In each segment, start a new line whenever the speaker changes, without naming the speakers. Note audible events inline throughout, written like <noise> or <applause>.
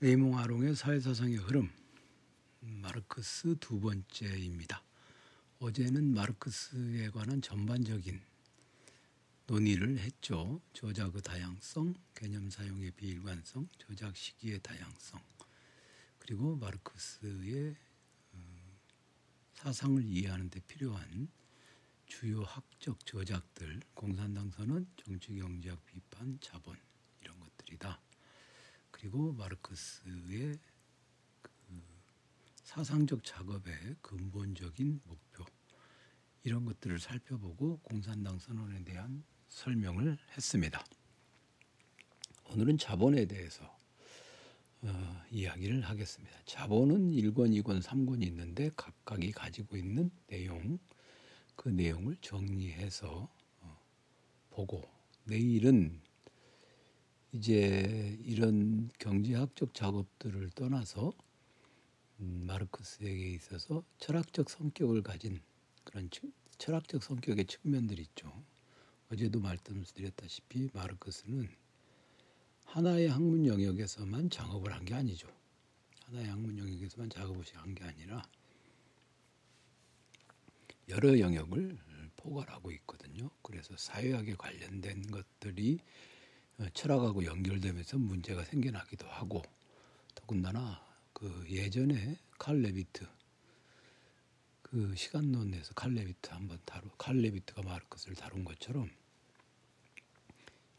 레이몽 아롱의 사회사상의 흐름 마르크스 두 번째입니다. 어제는 마르크스에 관한 전반적인 논의를 했죠. 저작의 다양성, 개념 사용의 비일관성, 저작 시기의 다양성, 그리고 마르크스의 어, 사상을 이해하는 데 필요한 주요 학적 저작들, 공산당 선언, 정치 경제학 비판, 자본 이런 것들이다. 그리고 마르크스의 그 사상적 작업의 근본적인 목표 이런 것들을 살펴보고 공산당 선언에 대한 설명을 했습니다. 오늘은 자본에 대해서 어, 이야기를 하겠습니다. 자본은 1권, 2권, 3권이 있는데 각각이 가지고 있는 내용, 그 내용을 정리해서 어, 보고 내일은 이제 이런 경제학적 작업들을 떠나서 음, 마르크스에게 있어서 철학적 성격을 가진 그런 철학적 성격의 측면들이 있죠. 어제도 말씀드렸다시피 마르크스는 하나의 학문 영역에서만 작업을 한 게 아니죠. 하나의 학문 영역에서만 작업을 한 게 아니라 여러 영역을 포괄하고 있거든요. 그래서 사회학에 관련된 것들이 어, 철학하고 연결되면서 문제가 생겨나기도 하고 더군다나 그 예전에 칼 레비트 그 시간론에서 칼 레비트 한번 다루 칼 레비트가 마르크스를 다룬 것처럼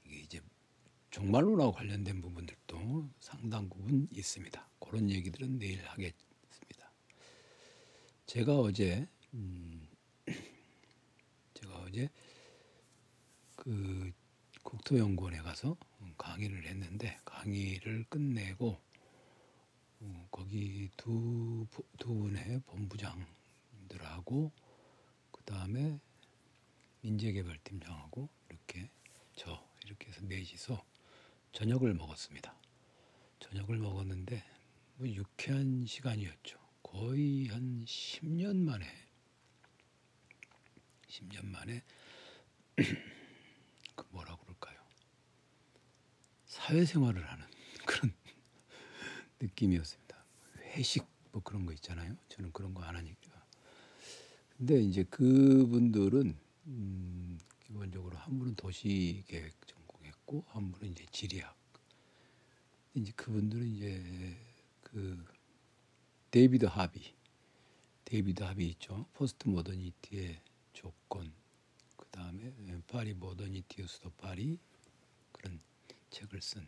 이게 이제 종말론하고 관련된 부분들도 상당 부분 있습니다. 그런 얘기들은 내일 하겠습니다. 제가 어제 음, <clears throat> 제가 어제 그 국토연구원에 가서 강의를 했는데 강의를 끝내고 어, 거기 두, 두 분의 본부장들하고 그 다음에 민재개발팀장하고 이렇게 저 이렇게 해서 넷이서 저녁을 먹었습니다. 저녁을 먹었는데 뭐 유쾌한 시간이었죠. 거의 한 10년 만에 10년 만에 <clears throat> 그 뭐라 그럴까요? 사회생활을 하는 그런 <laughs> 느낌이었습니다. 회식 뭐 그런 거 있잖아요. 저는 그런 거 안 하니까. 근데 이제 그분들은 음, 기본적으로 한 분은 도시 계획 전공했고 한 분은 이제 지리학. 이제 그분들은 이제 그 데이비드 하비, 데이비드 하비 있죠. 포스트 모더니티의 조건, 그 다음에 파리 모더니티의 수도 파리 그런 책을 쓴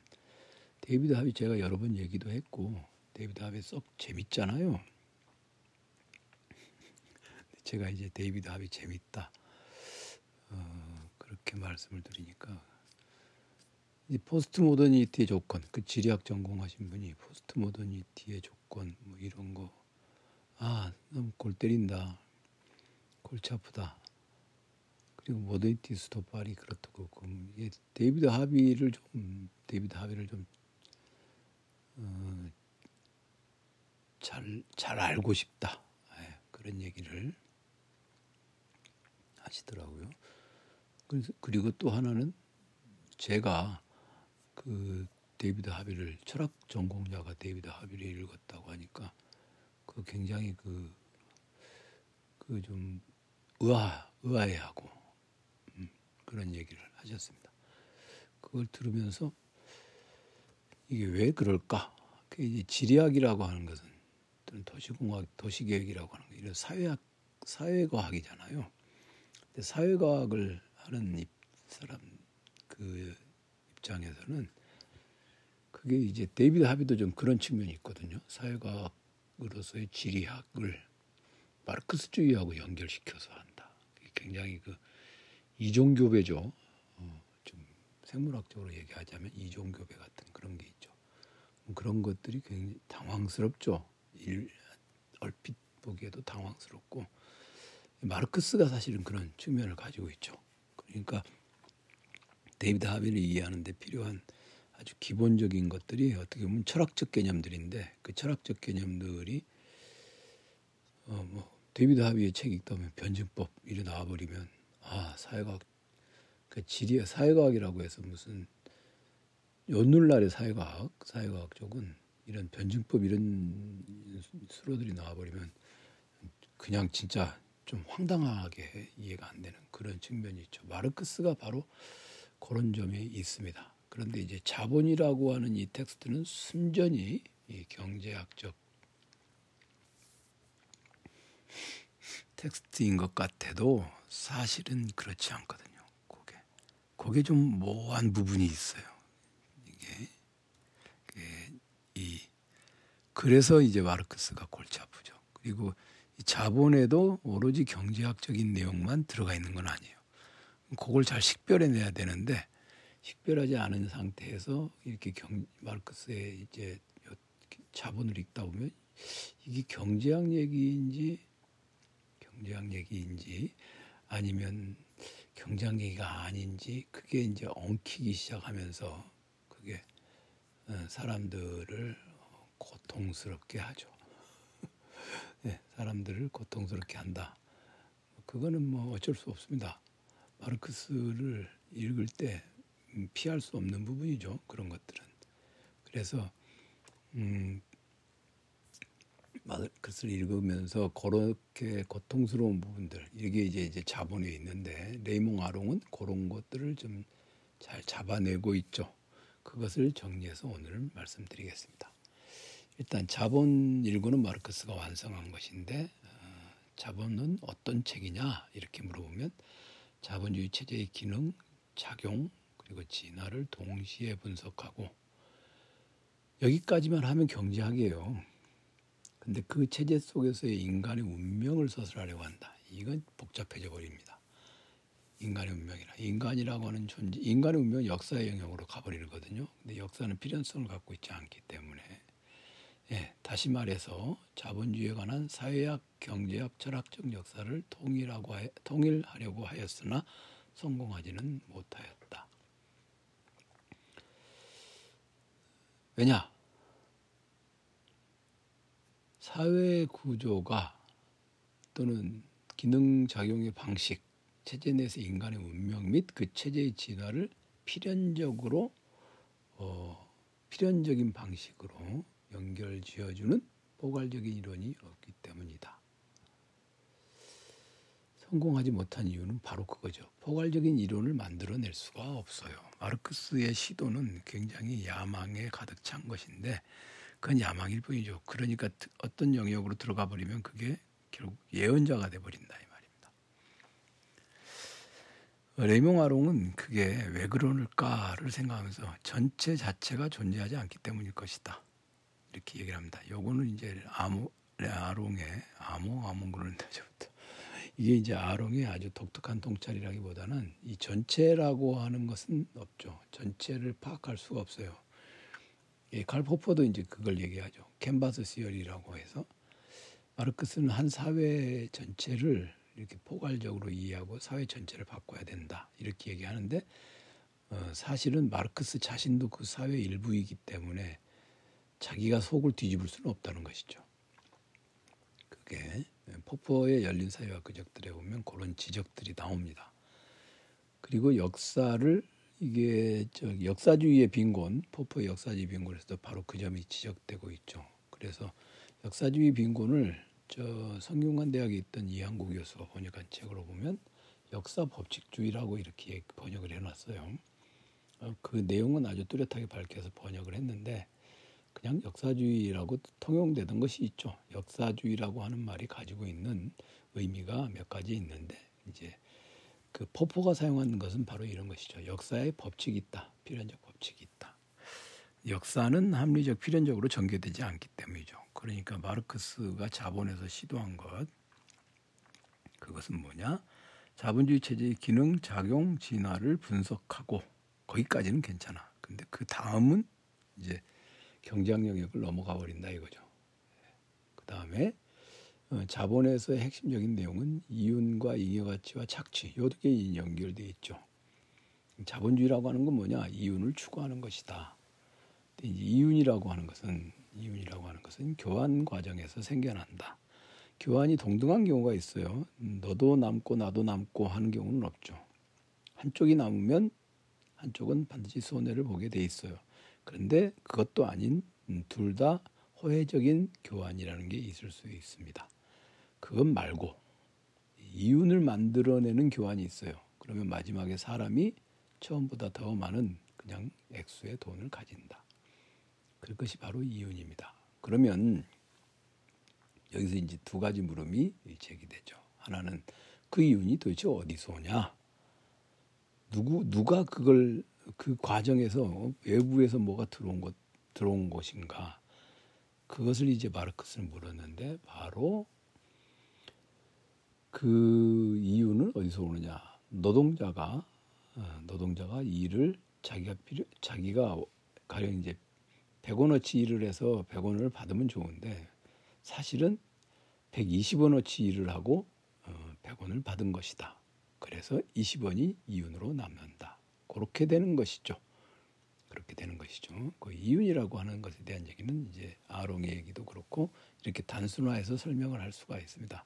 데이비드 하비 제가 여러 번 얘기도 했고 데이비드 하비 썩 재밌잖아요. 제가 이제 데이비드 하비 재밌다 어, 그렇게 말씀을 드리니까. 이 포스트 모더니티의 조건 그 지리학 전공하신 분이 포스트 모더니티의 조건 뭐 이런 거 아 너무 골 때린다. 골치 아프다 모더니티의 수도 파리 그렇다고 그 데이비드 하비를 좀 데이비드 하비를 좀 어, 잘, 잘 알고 싶다. 예, 그런 얘기를 하시더라고요. 그래서, 그리고 또 하나는 제가 그 데이비드 하비를 철학 전공자가 데이비드 하비를 읽었다고 하니까 그 굉장히 그 그 좀 의아 의아해하고 음, 그런 얘기를 하셨습니다. 그걸 들으면서 이게 왜 그럴까? 그 이제 지리학이라고 하는 것은 또는 도시공학, 도시계획이라고 하는 거 이런 사회학, 사회과학이잖아요. 근데 사회과학을 하는 사람 그 입장에서는 그게 이제 데이비드 하비도 좀 그런 측면이 있거든요. 사회과학으로서의 지리학을 마르크스주의하고 연결시켜서 한다. 굉장히 그 이종교배죠. 어, 좀 생물학적으로 얘기하자면 이종교배 같은 그런 게 있죠. 뭐 그런 것들이 굉장히 당황스럽죠. 일, 얼핏 보기에도 당황스럽고 마르크스가 사실은 그런 측면을 가지고 있죠. 그러니까 데이비드 하비를 이해하는데 필요한 아주 기본적인 것들이 어떻게 보면 철학적 개념들인데 그 철학적 개념들이 어뭐 데이비드 하비의 책 읽다 보면 변증법 이래 나와 버리면 아 사회과학 그 지리 사회과학이라고 해서 무슨 오늘날의 사회과학, 사회과학 쪽은 이런 변증법 이런 술어들이 나와버리면 그냥 진짜 좀 황당하게 이해가 안 되는 그런 측면이 있죠. 마르크스가 바로 그런 점이 있습니다. 그런데 이제 자본이라고 하는 이 텍스트는 순전히 이 경제학적 텍스트인 것 같아도 사실은 그렇지 않거든요. 그게 그게 좀 모호한 부분이 있어요. 이게, 이 그래서 이제 마르크스가 골치 아프죠. 그리고 이 자본에도 오로지 경제학적인 내용만 들어가 있는 건 아니에요. 그걸 잘 식별해내야 되는데 식별하지 않은 상태에서 이렇게 경, 마르크스의 이제 자본을 읽다 보면 이게 경제학 얘기인지 경제학 얘기인지 아니면 경제학 얘기가 아닌지 그게 이제 엉키기 시작하면서 그게 어, 사람들을 고통스럽게 하죠. 네, <laughs> 사람들을 고통스럽게 한다. 그거는 뭐 어쩔 수 없습니다. 마르크스를 읽을 때 음, 피할 수 없는 부분이죠. 그런 것들은. 그래서 음, 마르크스를 읽으면서 그렇게 고통스러운 부분들 이게 이제 이제 자본에 있는데 레이몽 아롱은 그런 것들을 좀 잘 잡아내고 있죠. 그것을 정리해서 오늘 말씀드리겠습니다. 일단 자본 일구는 마르크스가 완성한 것인데 어, 자본은 어떤 책이냐 이렇게 물어보면 자본주의 체제의 기능, 작용 그리고 진화를 동시에 분석하고 여기까지만 하면 경제학이에요. 근데 그 체제 속에서의 인간의 운명을 서술하려고 한다. 이건 복잡해져 버립니다. 인간의 운명이라 인간이라고 하는 존재, 인간의 운명은 역사의 영역으로 가버리거든요. 근데 역사는 필연성을 갖고 있지 않기 때문에 예, 다시 말해서 자본주의에 관한 사회학, 경제학, 철학적 역사를 통일하고 하, 통일하려고 하였으나 성공하지는 못하였다. 왜냐? 사회 구조가 또는 기능 작용의 방식, 체제 내에서 인간의 운명 및 그 체제의 진화를 필연적으로 어, 필연적인 방식으로 연결 지어주는 포괄적인 이론이 없기 때문이다. 성공하지 못한 이유는 바로 그거죠. 포괄적인 이론을 만들어낼 수가 없어요. 마르크스의 시도는 굉장히 야망에 가득 찬 것인데 그건 야망일 뿐이죠. 그러니까 어떤 영역으로 들어가 버리면 그게 결국 예언자가 돼 버린다 이 말입니다. 레이몽 아롱은 그게 왜 그러는가를 생각하면서 전체 자체가 존재하지 않기 때문일 것이다. 이렇게 얘기를 합니다. 요거는 이제 아모 아롱의 아모 아몬 그러는데 저부터 이게 이제 아롱의 아주 독특한 통찰이라기보다는 이 전체라고 하는 것은 없죠. 전체를 파악할 수가 없어요. 예, 칼 포퍼도 이제 그걸 얘기하죠. 캔바스 시어리라고 해서 마르크스는 한 사회 전체를 이렇게 포괄적으로 이해하고 사회 전체를 바꿔야 된다 이렇게 얘기하는데 어, 사실은 마르크스 자신도 그 사회 일부이기 때문에 자기가 속을 뒤집을 수는 없다는 것이죠. 그게 포퍼의 열린 사회와 그적들에 보면 그런 지적들이 나옵니다. 그리고 역사를 이게 저 역사주의의 빈곤, 포퍼의 역사주의 빈곤에서도 바로 그 점이 지적되고 있죠. 그래서 역사주의 빈곤을 저 성균관 대학에 있던 이한국 교수가 번역한 책으로 보면 역사 법칙주의라고 이렇게 번역을 해놨어요. 어, 그 내용은 아주 뚜렷하게 밝혀서 번역을 했는데 그냥 역사주의라고 통용되던 것이 있죠. 역사주의라고 하는 말이 가지고 있는 의미가 몇 가지 있는데 이제 그 포포가 사용하는 것은 바로 이런 것이죠. 역사의 법칙이 있다. 필연적 법칙이 있다. 역사는 합리적 필연적으로 전개되지 않기 때문이죠. 그러니까 마르크스가 자본에서 시도한 것 그것은 뭐냐? 자본주의 체제의 기능, 작용, 진화를 분석하고 거기까지는 괜찮아. 근데 그 다음은 이제 경제학 영역을 넘어가 버린다 이거죠. 그 다음에 어, 자본에서의 핵심적인 내용은 이윤과 잉여가치와 착취 요게 연결되어 있죠. 자본주의라고 하는 건 뭐냐? 이윤을 추구하는 것이다. 이제 이윤이라고 하는 것은 이윤이라고 하는 것은 교환 과정에서 생겨난다. 교환이 동등한 경우가 있어요. 너도 남고 나도 남고 하는 경우는 없죠. 한쪽이 남으면 한쪽은 반드시 손해를 보게 돼 있어요. 그런데 그것도 아닌 음, 둘다 호혜적인 교환이라는 게 있을 수 있습니다. 그건 말고 이윤을 만들어내는 교환이 있어요. 그러면 마지막에 사람이 처음보다 더 많은 그냥 액수의 돈을 가진다. 그것이 바로 이윤입니다. 그러면 여기서 이제 두 가지 물음이 제기되죠. 하나는 그 이윤이 도대체 어디서 오냐? 누구 누가 그걸 그 과정에서 외부에서 뭐가 들어온 것 들어온 것인가? 그것을 이제 마르크스는 물었는데 바로 그 이유는 어디서 오느냐? 노동자가 어, 노동자가 일을 자기가 필요 자기가 가령 이제 100원어치 일을 해서 100원을 받으면 좋은데 사실은 120원어치 일을 하고 100원을 어, 받은 것이다. 그래서 20원이 이윤으로 남는다. 그렇게 되는 것이죠. 그렇게 되는 것이죠. 그 이윤이라고 하는 것에 대한 얘기는 이제 아롱의 얘기도 그렇고 이렇게 단순화해서 설명을 할 수가 있습니다.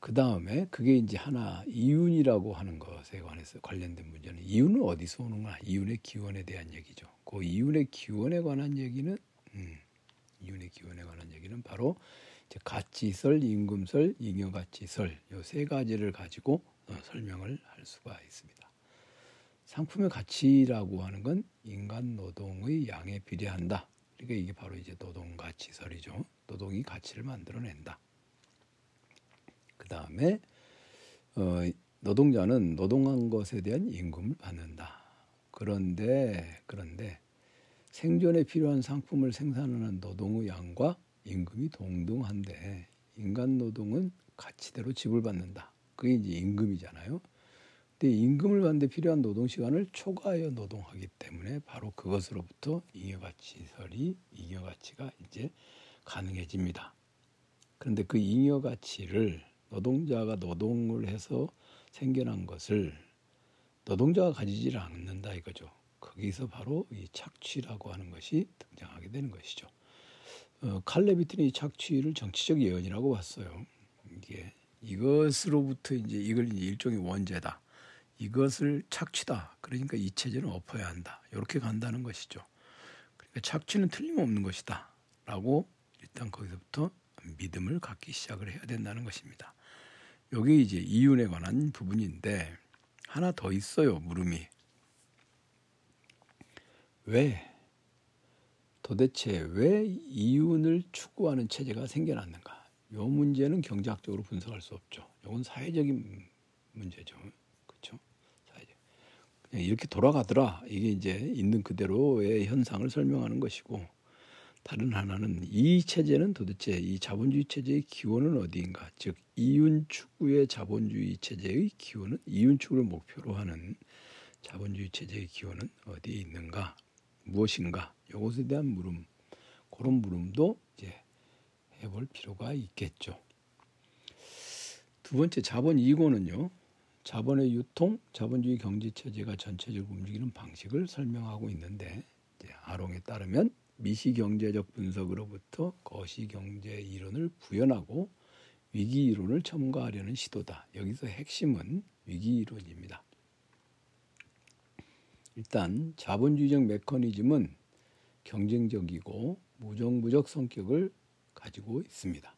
그 다음에 그게 이제 하나 이윤이라고 하는 것에 관해서 관련된 문제는 이윤은 어디서 오는가? 이윤의 기원에 대한 얘기죠. 그 이윤의 기원에 관한 얘기는 음, 이윤의 기원에 관한 얘기는 바로 이제 가치설, 임금설, 잉여가치설 요 세 가지를 가지고 어, 설명을 할 수가 있습니다. 상품의 가치라고 하는 건 인간 노동의 양에 비례한다. 그러니까 이게 바로 이제 노동 가치설이죠. 노동이 가치를 만들어낸다. 그 다음에 어, 노동자는 노동한 것에 대한 임금을 받는다. 그런데 그런데 생존에 필요한 상품을 생산하는 노동의 양과 임금이 동등한데 인간 노동은 가치대로 지불받는다. 그게 이제 임금이잖아요. 근데 임금을 받는데 필요한 노동 시간을 초과하여 노동하기 때문에 바로 그것으로부터 잉여가치설이 잉여가치가 이제 가능해집니다. 그런데 그 잉여가치를 노동자가 노동을 해서 생겨난 것을 노동자가 가지질 않는다 이거죠. 거기서 바로 이 착취라고 하는 것이 등장하게 되는 것이죠. 어, 칼레비트는 이 착취를 정치적 예언이라고 봤어요. 이게 이것으로부터 이제 이걸 이제 일종의 원죄다. 이것을 착취다. 그러니까 이 체제는 엎어야 한다. 이렇게 간다는 것이죠. 그러니까 착취는 틀림없는 것이다. 라고 일단 거기서부터 믿음을 갖기 시작을 해야 된다는 것입니다. 여기 이제 이윤에 관한 부분인데 하나 더 있어요. 물음이. 왜 도대체 왜 이윤을 추구하는 체제가 생겨났는가? 이 문제는 경제학적으로 분석할 수 없죠. 이건 사회적인 문제죠. 그렇죠? 사회적. 그냥 이렇게 돌아가더라. 이게 이제 있는 그대로의 현상을 설명하는 것이고 다른 하나는 이 체제는 도대체 이 자본주의 체제의 기원은 어디인가? 즉 이윤 추구의 자본주의 체제의 기원은 이윤 추구를 목표로 하는 자본주의 체제의 기원은 어디에 있는가? 무엇인가? 이것에 대한 물음, 그런 물음도 이제 해볼 필요가 있겠죠. 두 번째 자본 2고는요. 자본의 유통, 자본주의 경제 체제가 전체적으로 움직이는 방식을 설명하고 있는데 아롱에 따르면 미시 경제적 분석으로부터 거시 경제 이론을 구현하고 위기 이론을 첨가하려는 시도다. 여기서 핵심은 위기 이론입니다. 일단 자본주의적 메커니즘은 경쟁적이고 무정부적 성격을 가지고 있습니다.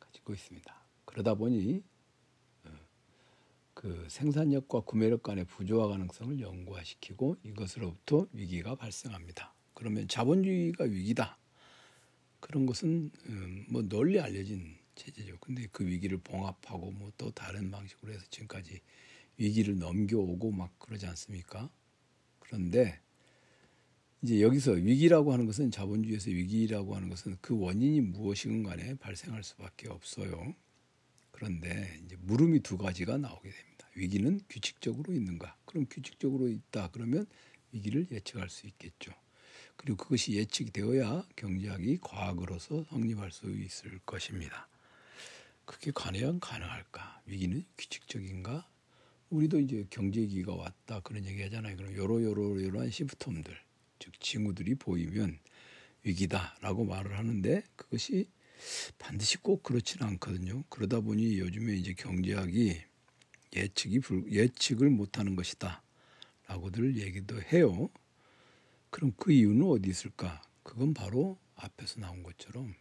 가지고 있습니다. 그러다 보니 어, 그 생산력과 구매력 간의 부조화 가능성을 연구화시키고 이것으로부터 위기가 발생합니다. 그러면 자본주의가 위기다. 그런 것은 음, 뭐 널리 알려진 체제죠. 근데 그 위기를 봉합하고 뭐 또 다른 방식으로 해서 지금까지 위기를 넘겨오고 막 그러지 않습니까? 그런데 이제 여기서 위기라고 하는 것은 자본주의에서 위기라고 하는 것은 그 원인이 무엇이건 간에 발생할 수밖에 없어요. 그런데 이제 물음이 두 가지가 나오게 됩니다. 위기는 규칙적으로 있는가? 그럼 규칙적으로 있다. 그러면 위기를 예측할 수 있겠죠. 그리고 그것이 예측이 되어야 경제학이 과학으로서 성립할 수 있을 것입니다. 그게 과연 가능할까? 위기는 규칙적인가? 우리도 이제 경제기가 왔다 그런 얘기 하잖아요. 그럼 요러 요러 요러한 시프톰들 즉 징후들이 보이면 위기다라고 말을 하는데 그것이 반드시 꼭 그렇지는 않거든요. 그러다 보니 요즘에 이제 경제학이 예측이 불, 예측을 못하는 것이다라고들 얘기도 해요. 그럼 그 이유는 어디 있을까? 그건 바로 앞에서 나온 것처럼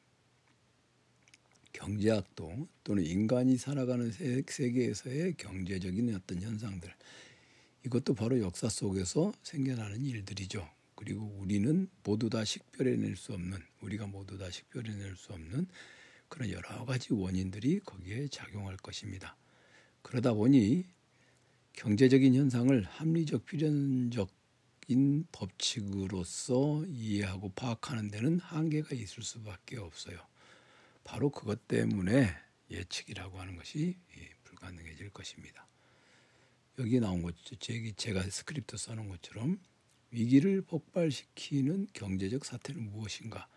경제학도 또는 인간이 살아가는 세계에서의 경제적인 어떤 현상들 이것도 바로 역사 속에서 생겨나는 일들이죠. 그리고 우리는 모두 다 식별해낼 수 없는 우리가 모두 다 식별해낼 수 없는 그런 여러 가지 원인들이 거기에 작용할 것입니다. 그러다 보니 경제적인 현상을 합리적 필연적 인 법칙으로서 이해하고 파악하는 데는 한계가 있을 수밖에 없어요. 바로 그것 때문에 예측이라고 하는 것이 불가능해질 것입니다. 여기 나온 것, 제가 스크립트 써놓은 것처럼 위기를 폭발시키는 경제적 사태는 무엇인가?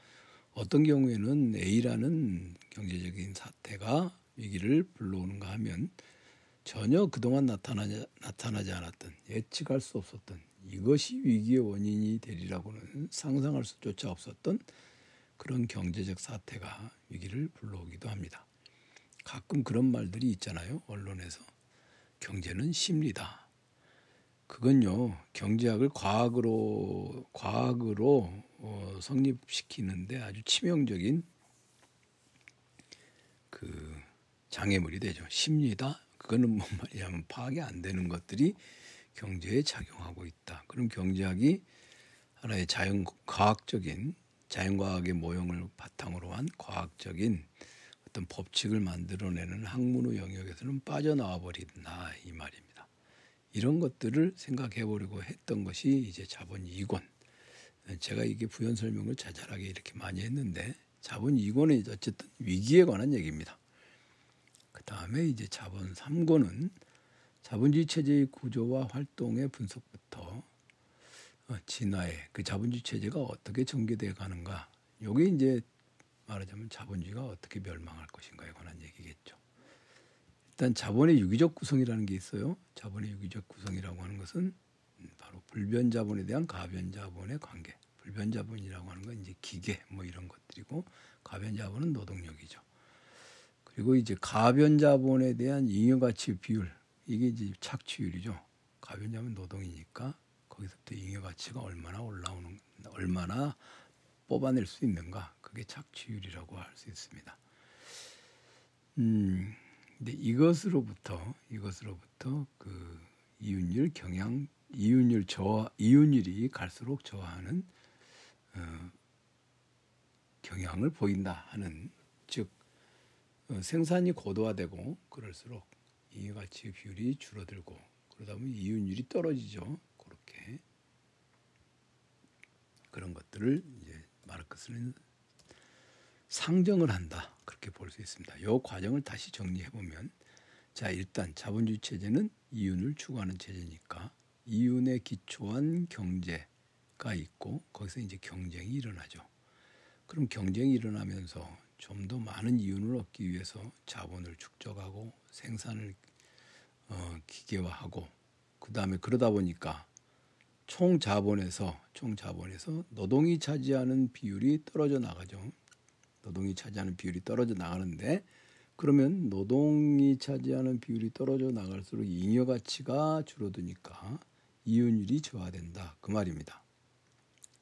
어떤 경우에는 A라는 경제적인 사태가 위기를 불러오는가 하면 전혀 그동안 나타나지, 나타나지 않았던 예측할 수 없었던 이것이 위기의 원인이 되리라고는 상상할 수조차 없었던 그런 경제적 사태가 위기를 불러오기도 합니다. 가끔 그런 말들이 있잖아요. 언론에서 경제는 심리다. 그건요 경제학을 과학으로 과학으로 어, 성립시키는데 아주 치명적인 그 장애물이 되죠. 심리다. 그거는 뭔 말이냐면 파악이 안 되는 것들이 경제에 작용하고 있다. 그럼 경제학이 하나의 자연 과학적인 자연과학의 모형을 바탕으로 한 과학적인 어떤 법칙을 만들어내는 학문의 영역에서는 빠져나와 버린다 이 말입니다. 이런 것들을 생각해 보려고 했던 것이 이제 자본 이권. 제가 이게 부연 설명을 자잘하게 이렇게 많이 했는데 자본 이권은 어쨌든 위기에 관한 얘기입니다. 그 다음에 이제 자본 3권은 자본주의 체제의 구조와 활동의 분석부터 어, 진화의 그 자본주의 체제가 어떻게 전개돼 가는가. 요게 이제 말하자면 자본주의가 어떻게 멸망할 것인가에 관한 얘기겠죠. 일단 자본의 유기적 구성이라는 게 있어요. 자본의 유기적 구성이라고 하는 것은 바로 불변 자본에 대한 가변 자본의 관계. 불변 자본이라고 하는 건 이제 기계 뭐 이런 것들이고 가변 자본은 노동력이죠. 그리고 이제 가변 자본에 대한 잉여 가치 비율 이게 이제 착취율이죠. 가변 자본 노동이니까 거기서부터 잉여 가치가 얼마나 올라오는 얼마나 뽑아낼 수 있는가 그게 착취율이라고 할 수 있습니다. 음, 근데 이것으로부터 이것으로부터 그 이윤율 경향 이윤율 저하 이윤율이 갈수록 저하하는 어, 경향을 보인다 하는 즉 어, 생산이 고도화되고 그럴수록 이해가치 비율이 줄어들고 그러다 보면 이윤율이 떨어지죠. 그렇게 그런 것들을 이제 마르크스는 상정을 한다 그렇게 볼 수 있습니다. 이 과정을 다시 정리해 보면 자 일단 자본주의 체제는 이윤을 추구하는 체제니까 이윤에 기초한 경제가 있고 거기서 이제 경쟁이 일어나죠. 그럼 경쟁이 일어나면서 좀 더 많은 이윤을 얻기 위해서 자본을 축적하고 생산을 어, 기계화하고 그 다음에 그러다 보니까 총 자본에서 총 자본에서 노동이 차지하는 비율이 떨어져 나가죠. 노동이 차지하는 비율이 떨어져 나가는데 그러면 노동이 차지하는 비율이 떨어져 나갈수록 잉여 가치가 줄어드니까 이윤율이 저하된다 그 말입니다.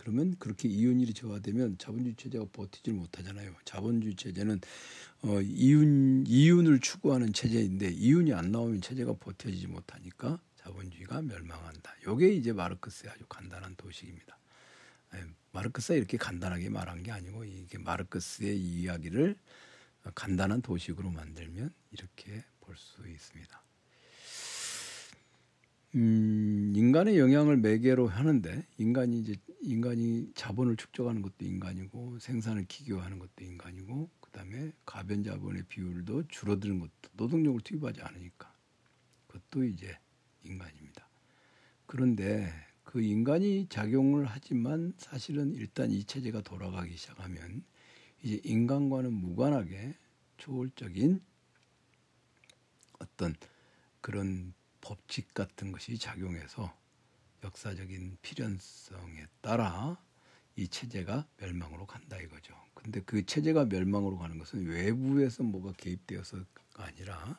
그러면 그렇게 이윤율이 저하되면 자본주의 체제가 버티질 못하잖아요. 자본주의 체제는 어, 이윤 이윤을 추구하는 체제인데 이윤이 안 나오면 체제가 버텨지지 못하니까 자본주의가 멸망한다. 요게 이제 마르크스의 아주 간단한 도식입니다. 예, 마르크스가 이렇게 간단하게 말한 게 아니고 이게 마르크스의 이야기를 간단한 도식으로 만들면 이렇게 볼 수 있습니다. 음, 인간의 영향을 매개로 하는데 인간이 이제 인간이 자본을 축적하는 것도 인간이고 생산을 기교하는 것도 인간이고 그다음에 가변 자본의 비율도 줄어드는 것도 노동력을 투입하지 않으니까 그것도 이제 인간입니다. 그런데 그 인간이 작용을 하지만 사실은 일단 이 체제가 돌아가기 시작하면 이제 인간과는 무관하게 초월적인 어떤 그런 법칙 같은 것이 작용해서 역사적인 필연성에 따라 이 체제가 멸망으로 간다 이거죠. 근데 그 체제가 멸망으로 가는 것은 외부에서 뭐가 개입되어서가 아니라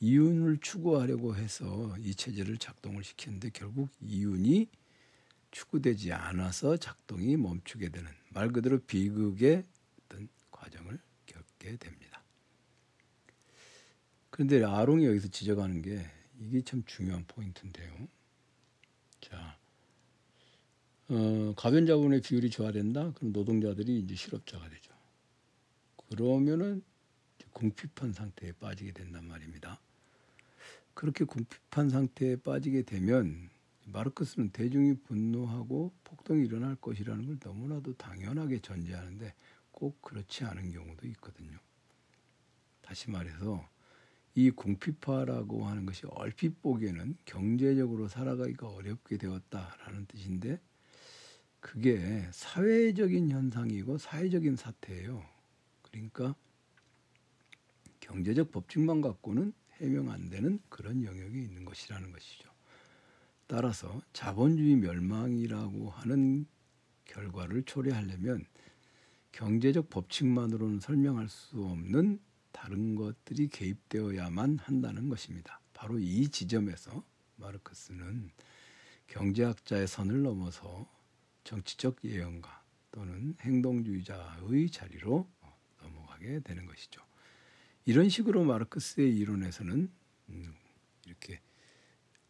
이윤을 추구하려고 해서 이 체제를 작동을 시키는데 결국 이윤이 추구되지 않아서 작동이 멈추게 되는 말 그대로 비극의 어떤 과정을 겪게 됩니다. 그런데 아롱이 여기서 지적하는 게 이게 참 중요한 포인트인데요. 자, 어, 가변자분의 비율이 좋아된다. 그럼 노동자들이 이제 실업자가 되죠. 그러면은 궁핍한 상태에 빠지게 된단 말입니다. 그렇게 궁핍한 상태에 빠지게 되면 마르크스는 대중이 분노하고 폭동이 일어날 것이라는 걸 너무나도 당연하게 전제하는데 꼭 그렇지 않은 경우도 있거든요. 다시 말해서 이 궁핍화라고 하는 것이 얼핏 보기에는 경제적으로 살아가기가 어렵게 되었다라는 뜻인데 그게 사회적인 현상이고 사회적인 사태예요. 그러니까 경제적 법칙만 갖고는 해명 안 되는 그런 영역이 있는 것이라는 것이죠. 따라서 자본주의 멸망이라고 하는 결과를 초래하려면 경제적 법칙만으로는 설명할 수 없는 다른 것들이 개입되어야만 한다는 것입니다. 바로 이 지점에서 마르크스는 경제학자의 선을 넘어서 정치적 예언가 또는 행동주의자의 자리로 넘어가게 되는 것이죠. 이런 식으로 마르크스의 이론에서는 음, 이렇게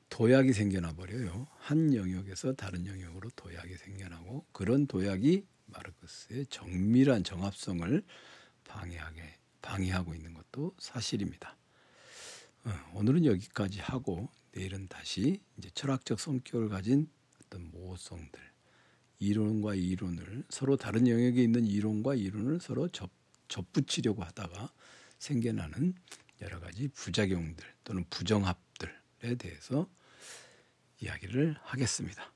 도약이 생겨나 버려요. 한 영역에서 다른 영역으로 도약이 생겨나고 그런 도약이 마르크스의 정밀한 정합성을 방해하게 방해하고 있는 것도 사실입니다. 어, 오늘은 여기까지 하고 내일은 다시 이제 철학적 성격을 가진 어떤 모성들 이론과 이론을 서로 다른 영역에 있는 이론과 이론을 서로 접, 접붙이려고 하다가 생겨나는 여러 가지 부작용들 또는 부정합들에 대해서 이야기를 하겠습니다.